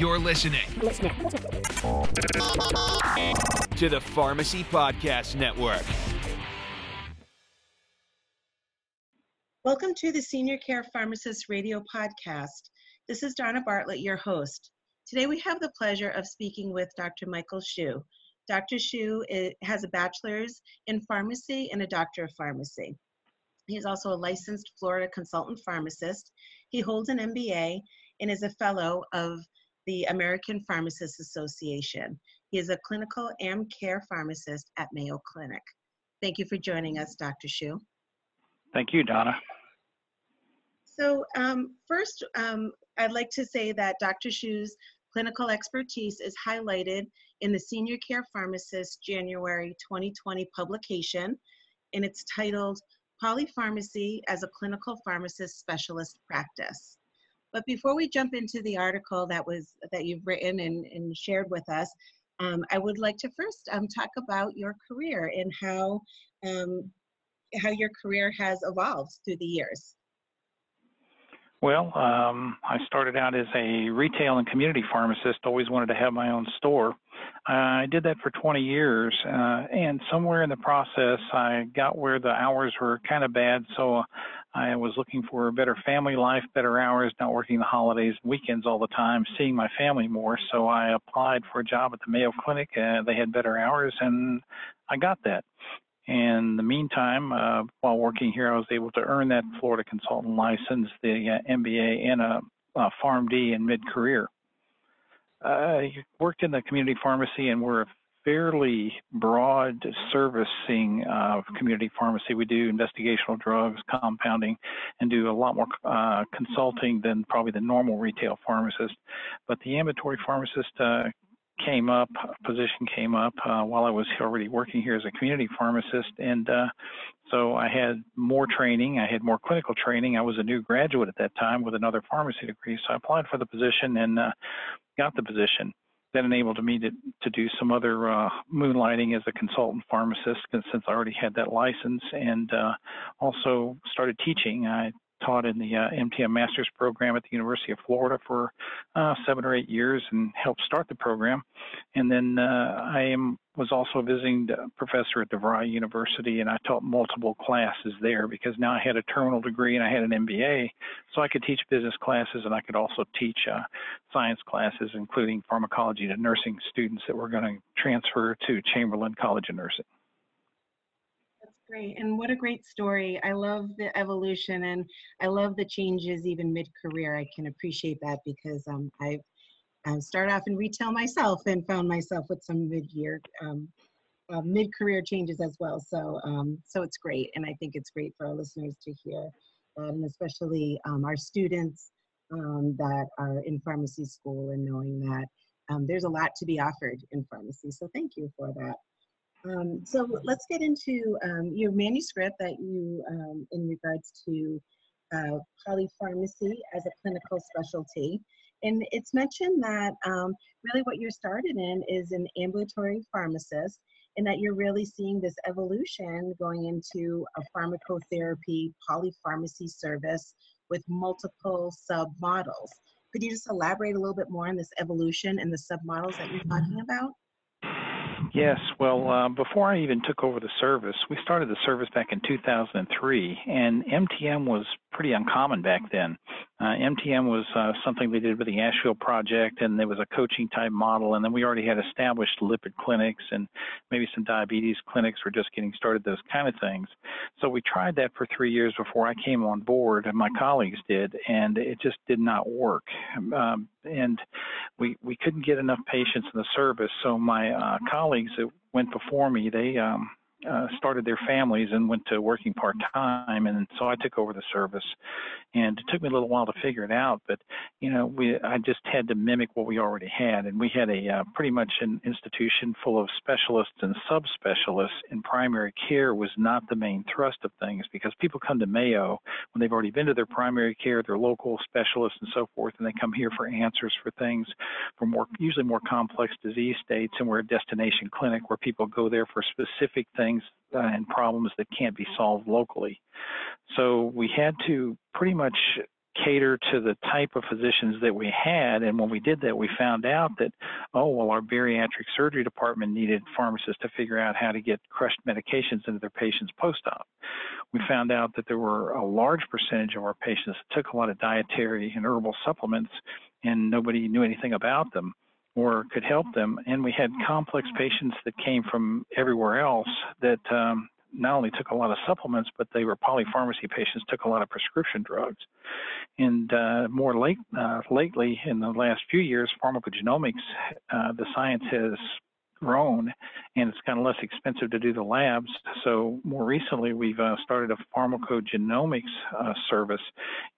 You're listening to the Pharmacy Podcast Network. Welcome to the Senior Care Pharmacist Radio Podcast. This is Donna Bartlett, your host. Today we have the pleasure of speaking with Dr. Michael Schuh. Dr. Schuh eh, has a bachelor's in pharmacy and a doctor of pharmacy. He is also a licensed Florida consultant pharmacist. He holds an MBA and is a fellow of the American Pharmacists Association. He is a clinical and care pharmacist at Mayo Clinic. Thank you for joining us, Dr. Schuh. Thank you, Donna. So, um, first, um, I'd like to say that Dr. Schuh's clinical expertise is highlighted in the Senior Care Pharmacist January 2020 publication, and it's titled Polypharmacy as a Clinical Pharmacist Specialist Practice. But before we jump into the article that was that you've written and, and shared with us, um, I would like to first um, talk about your career and how um, how your career has evolved through the years. Well, um, I started out as a retail and community pharmacist. Always wanted to have my own store. I did that for 20 years, uh, and somewhere in the process, I got where the hours were kind of bad. So I was looking for a better family life, better hours, not working the holidays, weekends all the time, seeing my family more. So I applied for a job at the Mayo Clinic. Uh, they had better hours, and I got that. In the meantime, uh, while working here, I was able to earn that Florida consultant license, the uh, MBA, and a, a PharmD in mid-career. I worked in the community pharmacy, and we're a fairly broad servicing of community pharmacy. We do investigational drugs, compounding, and do a lot more uh, consulting than probably the normal retail pharmacist. But the ambulatory pharmacist uh, came up, position came up uh, while I was already working here as a community pharmacist, and uh, so I had more training. I had more clinical training. I was a new graduate at that time with another pharmacy degree, so I applied for the position and uh, got the position. That enabled me to to do some other uh, moonlighting as a consultant pharmacist, since I already had that license, and uh, also started teaching. I taught in the uh, MTM Master's program at the University of Florida for uh, seven or eight years and helped start the program. And then uh, I am, was also a visiting professor at DeVry University, and I taught multiple classes there because now I had a terminal degree and I had an MBA, so I could teach business classes and I could also teach uh, science classes, including pharmacology to nursing students that were going to transfer to Chamberlain College of Nursing great. And what a great story. I love the evolution and I love the changes even mid-career. I can appreciate that because um, I've off in retail myself and found myself with some mid-year, um, uh, mid-career changes as well. So, um, so it's great. And I think it's great for our listeners to hear and especially um, our students um, that are in pharmacy school and knowing that there's a lot to be offered in pharmacy. So thank you for that. Um, so let's get into um, your manuscript that you, um, in regards to uh, polypharmacy as a clinical specialty. And it's mentioned that um, really what you're started in is an ambulatory pharmacist and that you're really seeing this evolution going into a pharmacotherapy polypharmacy service with multiple sub-models. Could you just elaborate a little bit more on this evolution and the sub-models that you're talking about? Yes, well, uh, before I even took over the service, we started the service back in 2003, and MTM was pretty uncommon back then. Uh, MTM was uh, something we did with the Asheville Project, and there was a coaching type model, and then we already had established lipid clinics and maybe some diabetes clinics were just getting started, those kind of things. So we tried that for three years before I came on board, and my colleagues did, and it just did not work. Um, and we we couldn't get enough patients in the service, so my uh, colleagues that went before me, they um, uh, started their families and went to working part time, and so I took over the service. And it took me a little while to figure it out, but you know, we I just had to mimic what we already had, and we had a uh, pretty much an institution full of specialists and subspecialists. And primary care was not the main thrust of things because people come to Mayo when they've already been to their primary care, their local specialists, and so forth, and they come here for answers for things for more usually more complex disease states, and we're a destination clinic where people go there for specific things things uh, and problems that can't be solved locally. So we had to pretty much cater to the type of physicians that we had. And when we did that, we found out that, oh, well, our bariatric surgery department needed pharmacists to figure out how to get crushed medications into their patients post op. We found out that there were a large percentage of our patients that took a lot of dietary and herbal supplements, and nobody knew anything about them or could help them. And we had complex patients that came from everywhere else that um, not only took a lot of supplements, but they were polypharmacy patients, took a lot of prescription drugs. And uh, more late, uh, lately, in the last few years, pharmacogenomics, uh, the science has grown and it's kind of less expensive to do the labs. So more recently, we've uh, started a pharmacogenomics uh, service.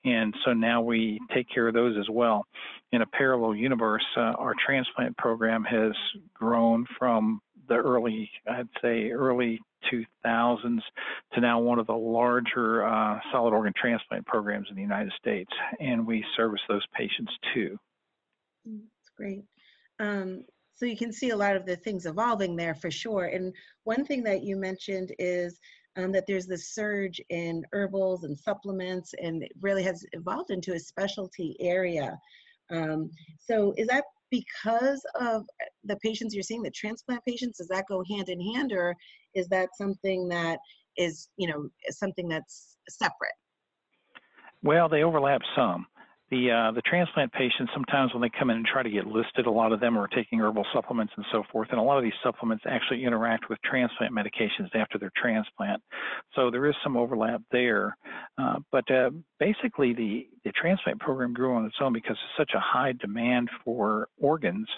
And so now we take care of those as well. In a parallel universe, uh, our transplant program has grown from the early, I'd say, early 2000s to now one of the larger uh, solid organ transplant programs in the United States, and we service those patients too. Mm, that's great. Um, so you can see a lot of the things evolving there for sure. And one thing that you mentioned is um, that there's this surge in herbals and supplements, and it really has evolved into a specialty area. Um, so is that because of the patients you're seeing, the transplant patients? Does that go hand in hand, or is that something that is, you know, something that's separate? Well, they overlap some. The uh, the transplant patients sometimes when they come in and try to get listed, a lot of them are taking herbal supplements and so forth, and a lot of these supplements actually interact with transplant medications after their transplant. So there is some overlap there, uh, but uh, basically the the transplant program grew on its own because of such a high demand for organs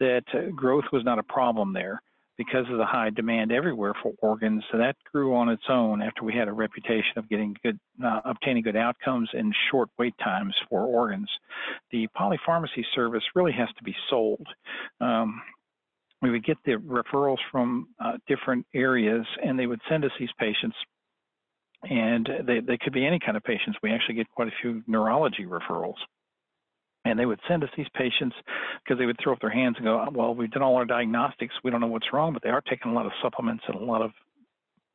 that uh, growth was not a problem there because of the high demand everywhere for organs. So that grew on its own after we had a reputation of getting good, uh, obtaining good outcomes and short wait times for organs. The polypharmacy service really has to be sold. Um, we would get the referrals from uh, different areas, and they would send us these patients. And they, they could be any kind of patients. We actually get quite a few neurology referrals. And they would send us these patients because they would throw up their hands and go, Well, we've done all our diagnostics. We don't know what's wrong, but they are taking a lot of supplements and a lot of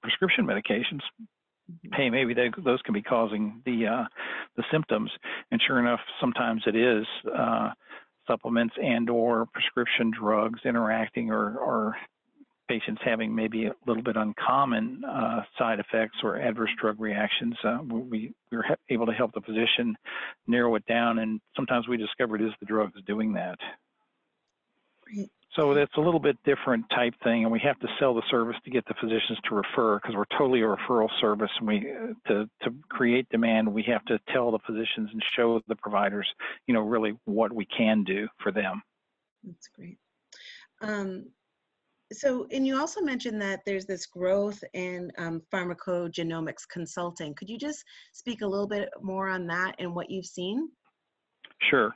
prescription medications. Hey, maybe they, those can be causing the uh, the symptoms. And sure enough, sometimes it is uh, supplements and or prescription drugs interacting or, or patients having maybe a little bit uncommon uh, side effects or adverse drug reactions, uh, we, we were able to help the physician narrow it down, and sometimes we discovered is the drug drugs doing that. Great. So that's a little bit different type thing, and we have to sell the service to get the physicians to refer because we're totally a referral service. And we to to create demand, we have to tell the physicians and show the providers, you know, really what we can do for them. That's great. Um, so, and you also mentioned that there's this growth in um, pharmacogenomics consulting. Could you just speak a little bit more on that and what you've seen? Sure.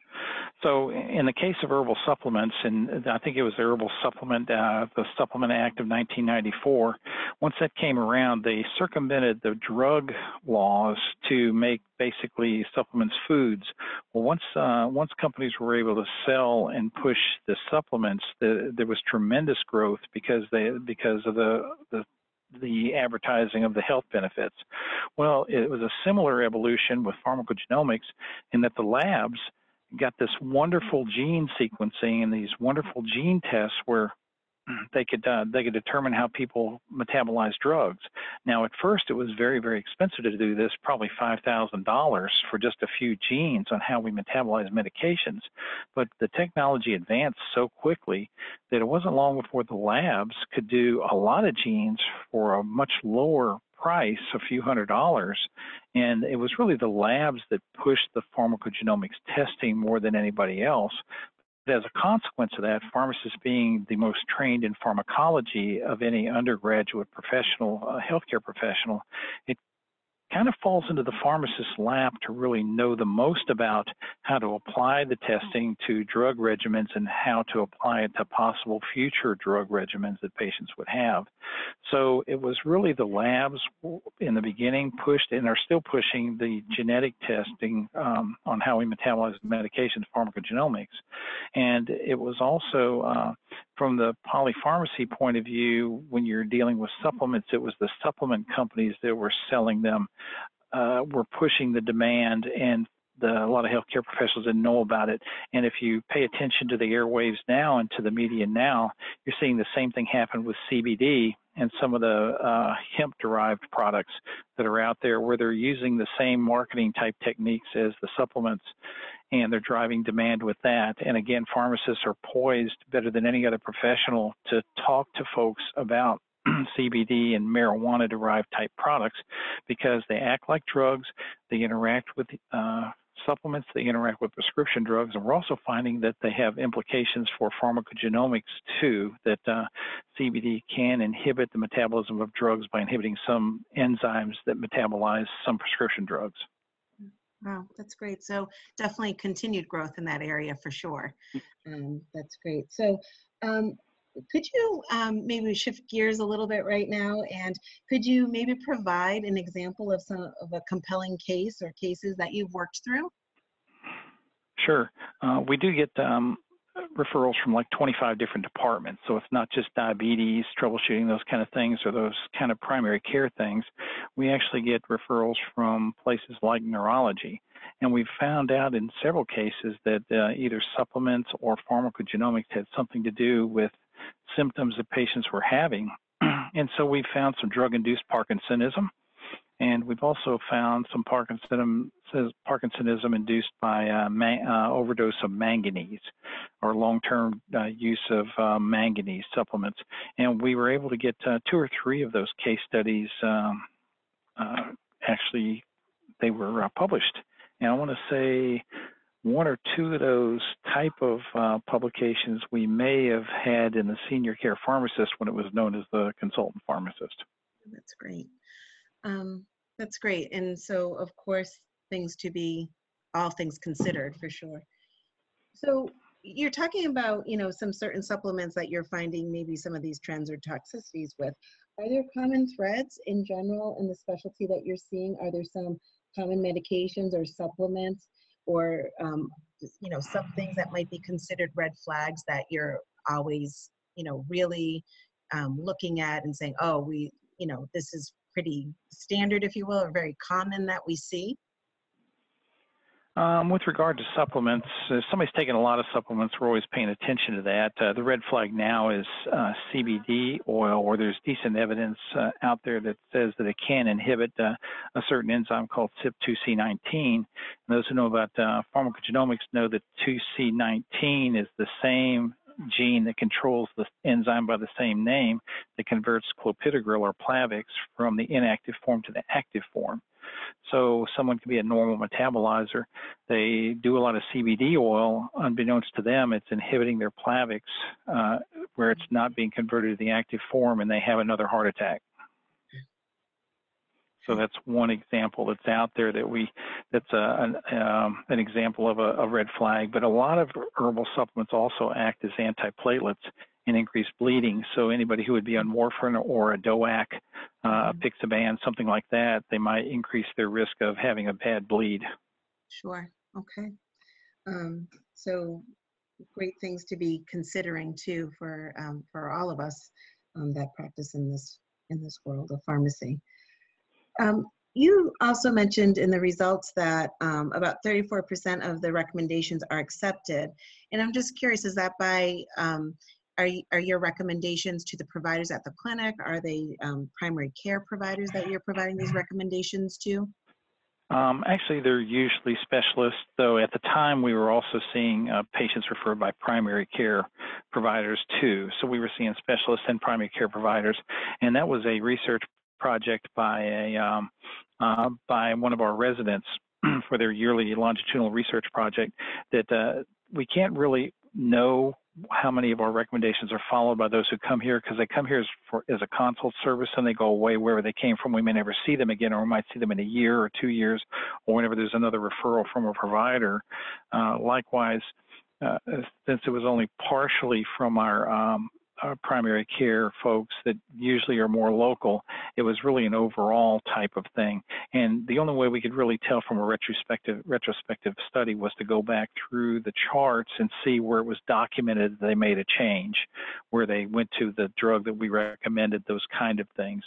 So, in the case of herbal supplements, and I think it was the Herbal Supplement, uh, the Supplement Act of 1994, once that came around, they circumvented the drug laws to make basically supplements foods. Well, once uh, once companies were able to sell and push the supplements, the, there was tremendous growth because they because of the the the advertising of the health benefits. Well, it was a similar evolution with pharmacogenomics in that the labs got this wonderful gene sequencing and these wonderful gene tests where they could uh, they could determine how people metabolize drugs. Now, at first, it was very very expensive to do this, probably five thousand dollars for just a few genes on how we metabolize medications. But the technology advanced so quickly that it wasn't long before the labs could do a lot of genes for a much lower price, a few hundred dollars. And it was really the labs that pushed the pharmacogenomics testing more than anybody else. But as a consequence of that, pharmacists being the most trained in pharmacology of any undergraduate professional, uh, healthcare professional, it kind of falls into the pharmacist's lap to really know the most about how to apply the testing to drug regimens and how to apply it to possible future drug regimens that patients would have. So it was really the labs in the beginning pushed and are still pushing the genetic testing um, on how we metabolize medications, pharmacogenomics. And it was also uh, from the polypharmacy point of view, when you're dealing with supplements, it was the supplement companies that were selling them, uh, were pushing the demand, and the, a lot of healthcare professionals didn't know about it. And if you pay attention to the airwaves now and to the media now, you're seeing the same thing happen with CBD and some of the uh, hemp derived products that are out there where they're using the same marketing type techniques as the supplements and they're driving demand with that. And again, pharmacists are poised better than any other professional to talk to folks about CBD and marijuana derived type products because they act like drugs, they interact with uh, supplements, they interact with prescription drugs, and we're also finding that they have implications for pharmacogenomics too, that uh, CBD can inhibit the metabolism of drugs by inhibiting some enzymes that metabolize some prescription drugs. Wow, that's great. So definitely continued growth in that area for sure. Mm. Um, that's great. So um, could you um, maybe shift gears a little bit right now and could you maybe provide an example of some of a compelling case or cases that you've worked through? Sure. Uh, we do get um, referrals from like 25 different departments. So it's not just diabetes, troubleshooting, those kind of things, or those kind of primary care things. We actually get referrals from places like neurology. And we've found out in several cases that uh, either supplements or pharmacogenomics had something to do with symptoms that patients were having. and so we found some drug induced Parkinsonism. And we've also found some Parkinsonism, Parkinsonism induced by uh, uh, overdose of manganese or long-term uh, use of uh, manganese supplements. And we were able to get uh, two or three of those case studies. Um, uh, actually, they were published. And I want to say one or two of those type of uh, publications we may have had in the senior care pharmacist when it was known as the consultant pharmacist. That's great. Um, that's great. And so, of course, things to be, all things considered for sure. So you're talking about, you know, some certain supplements that you're finding maybe some of these trends or toxicities with. Are there common threads in general in the specialty that you're seeing? Are there some common medications or supplements or um, you know some things that might be considered red flags that you're always you know really um, looking at and saying oh we you know this is pretty standard if you will or very common that we see um, with regard to supplements, if somebody's taking a lot of supplements, we're always paying attention to that. Uh, the red flag now is uh, CBD oil, where there's decent evidence uh, out there that says that it can inhibit uh, a certain enzyme called CYP2C19. And those who know about uh, pharmacogenomics know that 2C19 is the same gene that controls the enzyme by the same name that converts clopidogrel or Plavix from the inactive form to the active form. So someone can be a normal metabolizer. They do a lot of CBD oil. Unbeknownst to them, it's inhibiting their Plavix, uh, where it's not being converted to the active form, and they have another heart attack. So that's one example that's out there that we that's a, an, um, an example of a, a, red flag. But a lot of herbal supplements also act as antiplatelets and increase bleeding. So anybody who would be on warfarin or a DOAC, uh, mm-hmm. Something like that, they might increase their risk of having a bad bleed. Sure. Okay. Um, so great things to be considering too for um, for all of us um, that practice in this in this world of pharmacy. Um, you also mentioned in the results that um, about 34% of the recommendations are accepted. And I'm just curious, is that by um, are, are your recommendations to the providers at the clinic? Are they um, primary care providers that you're providing these recommendations to? Um, actually, they're usually specialists, though at the time we were also seeing uh, patients referred by primary care providers too. So we were seeing specialists and primary care providers, and that was a research project by a um, uh, by one of our residents for their yearly longitudinal research project that uh, we can't really know how many of our recommendations are followed by those who come here because they come here as, for, as a consult service and they go away wherever they came from. We may never see them again, or we might see them in a year or two years, or whenever there's another referral from a provider. Uh, likewise, uh, since it was only partially from our um, uh, primary care folks that usually are more local. It was really an overall type of thing, and the only way we could really tell from a retrospective retrospective study was to go back through the charts and see where it was documented they made a change, where they went to the drug that we recommended, those kind of things.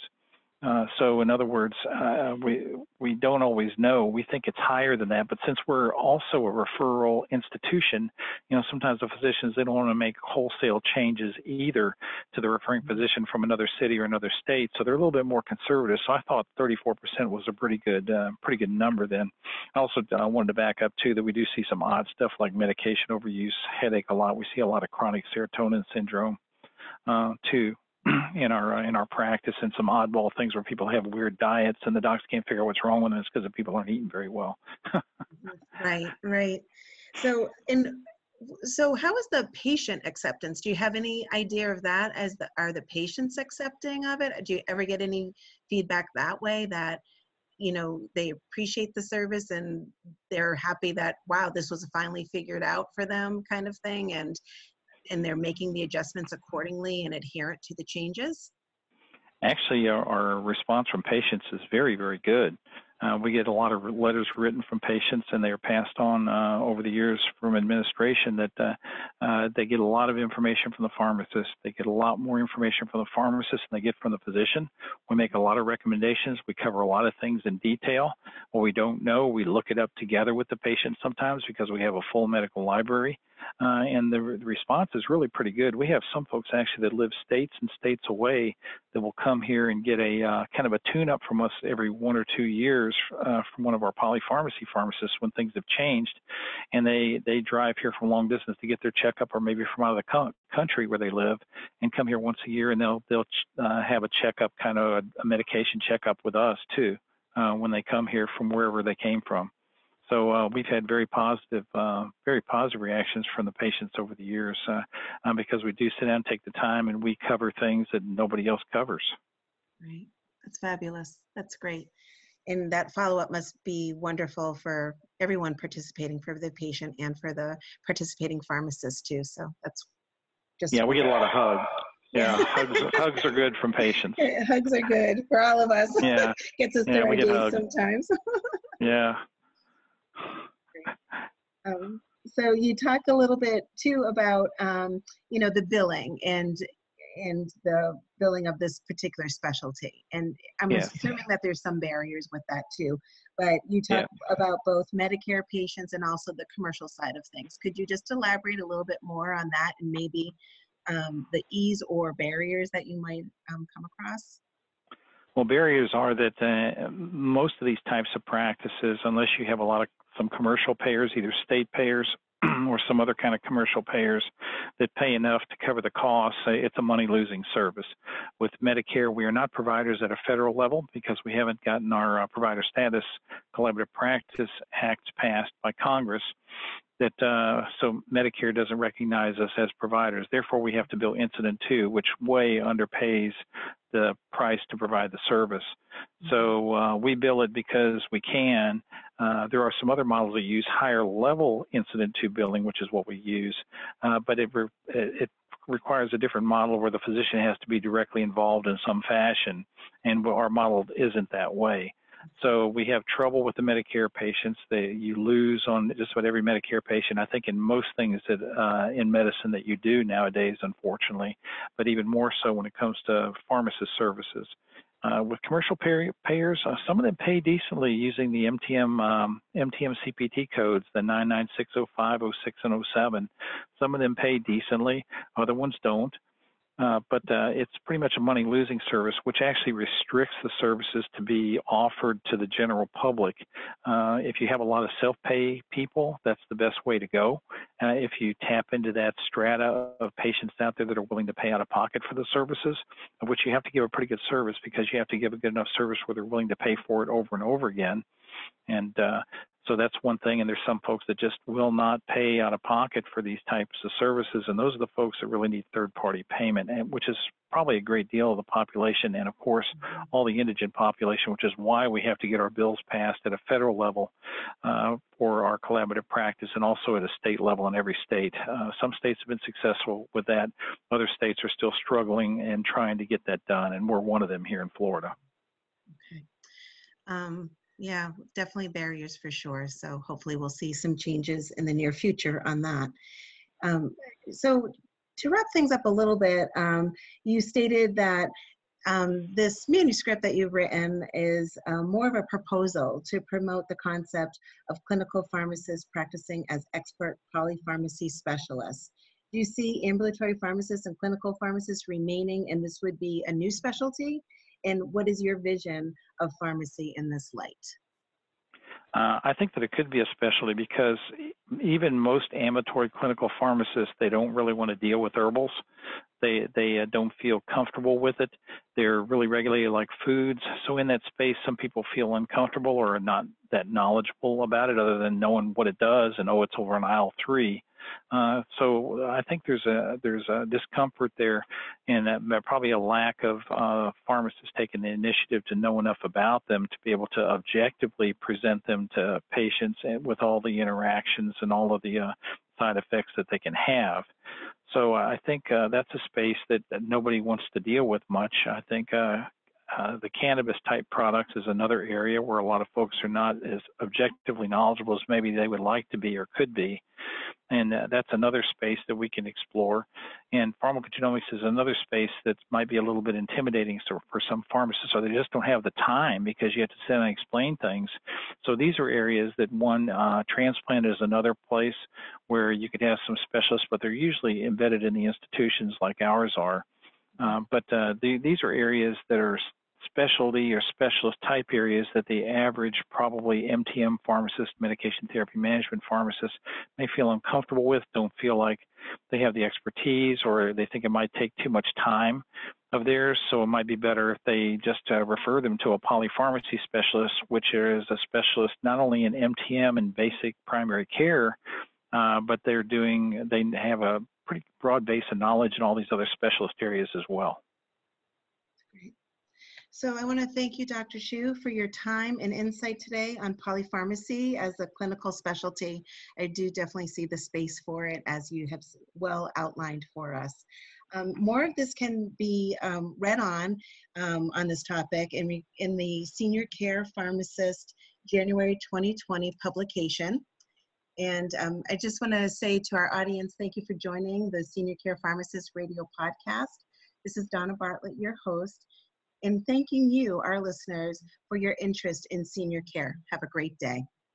Uh, so, in other words, uh, we we don't always know. We think it's higher than that, but since we're also a referral institution, you know, sometimes the physicians they don't want to make wholesale changes either to the referring physician from another city or another state, so they're a little bit more conservative. So, I thought 34% was a pretty good uh, pretty good number. Then, I also uh, wanted to back up too that we do see some odd stuff like medication overuse, headache a lot. We see a lot of chronic serotonin syndrome uh, too in our uh, in our practice and some oddball things where people have weird diets and the docs can't figure out what's wrong with them. It's because the people aren't eating very well. right, right. So, and so how is the patient acceptance? Do you have any idea of that? As the are the patients accepting of it? Do you ever get any feedback that way that you know they appreciate the service and they're happy that wow this was finally figured out for them kind of thing and and they're making the adjustments accordingly and adherent to the changes? Actually, our, our response from patients is very, very good. Uh, we get a lot of letters written from patients, and they are passed on uh, over the years from administration that uh, uh, they get a lot of information from the pharmacist. They get a lot more information from the pharmacist than they get from the physician. We make a lot of recommendations. We cover a lot of things in detail. What we don't know, we look it up together with the patient sometimes because we have a full medical library. Uh, and the, the, response is really pretty good. We have some folks actually that live states and states away that will come here and get a uh, kind of a tune-up from us every one or two years uh, from one of our polypharmacy pharmacists when things have changed, and they they drive here from long distance to get their checkup, or maybe from out of the co- country where they live, and come here once a year, and they'll they'll uh, have a checkup, kind of a, a medication checkup with us too, uh, when they come here from wherever they came from. So uh, we've had very positive, uh, very positive reactions from the patients over the years uh, um, because we do sit down, take the time, and we cover things that nobody else covers. Right, that's fabulous. That's great, and that follow-up must be wonderful for everyone participating, for the patient and for the participating pharmacist too. So that's just yeah, we get a lot of hugs. Yeah, hugs, hugs are good from patients. hugs are good for all of us. Yeah, gets us yeah, through our days sometimes. yeah. Um, so you talked a little bit too about um, you know the billing and and the billing of this particular specialty and i'm yes. assuming that there's some barriers with that too but you talk yeah. about both medicare patients and also the commercial side of things could you just elaborate a little bit more on that and maybe um, the ease or barriers that you might um, come across well, barriers are that uh, most of these types of practices, unless you have a lot of some commercial payers, either state payers or some other kind of commercial payers that pay enough to cover the costs, it's a money losing service. With Medicare, we are not providers at a federal level because we haven't gotten our uh, provider status collaborative practice act passed by Congress that uh, so Medicare doesn't recognize us as providers. Therefore, we have to bill incident to, which way underpays the price to provide the service. So mm-hmm. uh, we bill it because we can. Uh, there are some other models that use higher level incident to billing, which is what we use, uh, but it, re- it requires a different model where the physician has to be directly involved in some fashion, and our model isn't that way. So we have trouble with the Medicare patients. They, you lose on just about every Medicare patient. I think in most things that uh, in medicine that you do nowadays, unfortunately, but even more so when it comes to pharmacist services. Uh, with commercial pay- payers, uh, some of them pay decently using the MTM um, MTM CPT codes, the 99605, 06, and 07. Some of them pay decently, other ones don't. Uh, but uh, it's pretty much a money losing service, which actually restricts the services to be offered to the general public. Uh, if you have a lot of self pay people, that's the best way to go. Uh, if you tap into that strata of patients out there that are willing to pay out of pocket for the services, of which you have to give a pretty good service because you have to give a good enough service where they're willing to pay for it over and over again. And uh, so that's one thing. And there's some folks that just will not pay out of pocket for these types of services. And those are the folks that really need third party payment, and, which is probably a great deal of the population. And of course, all the indigent population, which is why we have to get our bills passed at a federal level uh, for our collaborative practice and also at a state level in every state. Uh, some states have been successful with that. Other states are still struggling and trying to get that done. And we're one of them here in Florida. Okay. Um, yeah, definitely barriers for sure. So hopefully we'll see some changes in the near future on that. Um, so to wrap things up a little bit, um, you stated that um, this manuscript that you've written is uh, more of a proposal to promote the concept of clinical pharmacists practicing as expert polypharmacy specialists. Do you see ambulatory pharmacists and clinical pharmacists remaining, and this would be a new specialty? And what is your vision of pharmacy in this light? Uh, I think that it could be especially because even most ambulatory clinical pharmacists, they don't really want to deal with herbals. They they uh, don't feel comfortable with it. They're really regulated like foods. So in that space, some people feel uncomfortable or not that knowledgeable about it, other than knowing what it does and oh, it's over in aisle three. Uh, so I think there's a there's a discomfort there, and uh, probably a lack of uh, pharmacists taking the initiative to know enough about them to be able to objectively present them to patients with all the interactions and all of the uh, side effects that they can have. So I think uh, that's a space that, that, nobody wants to deal with much. I think uh, uh, the cannabis type products is another area where a lot of folks are not as objectively knowledgeable as maybe they would like to be or could be and uh, that's another space that we can explore. And pharmacogenomics is another space that might be a little bit intimidating for some pharmacists, or they just don't have the time because you have to sit and explain things. So these are areas that one uh, transplant is another place where you could have some specialists, but they're usually embedded in the institutions like ours are. Uh, but uh, the, these are areas that are specialty or specialist type areas that the average probably MTM pharmacist, medication therapy management pharmacist may feel uncomfortable with, don't feel like they have the expertise or they think it might take too much time of theirs. So it might be better if they just uh, refer them to a polypharmacy specialist, which is a specialist not only in MTM and basic primary care, uh, but they're doing, they have a pretty broad base of knowledge in all these other specialist areas as well. So I want to thank you, Dr. Schuh, for your time and insight today on polypharmacy as a clinical specialty. I do definitely see the space for it as you have well outlined for us. Um, more of this can be um, read on um, on this topic in, in the Senior Care Pharmacist January 2020 publication. And um, I just want to say to our audience, thank you for joining the Senior Care Pharmacist Radio Podcast. This is Donna Bartlett, your host and thanking you, our listeners, for your interest in senior care. Have a great day.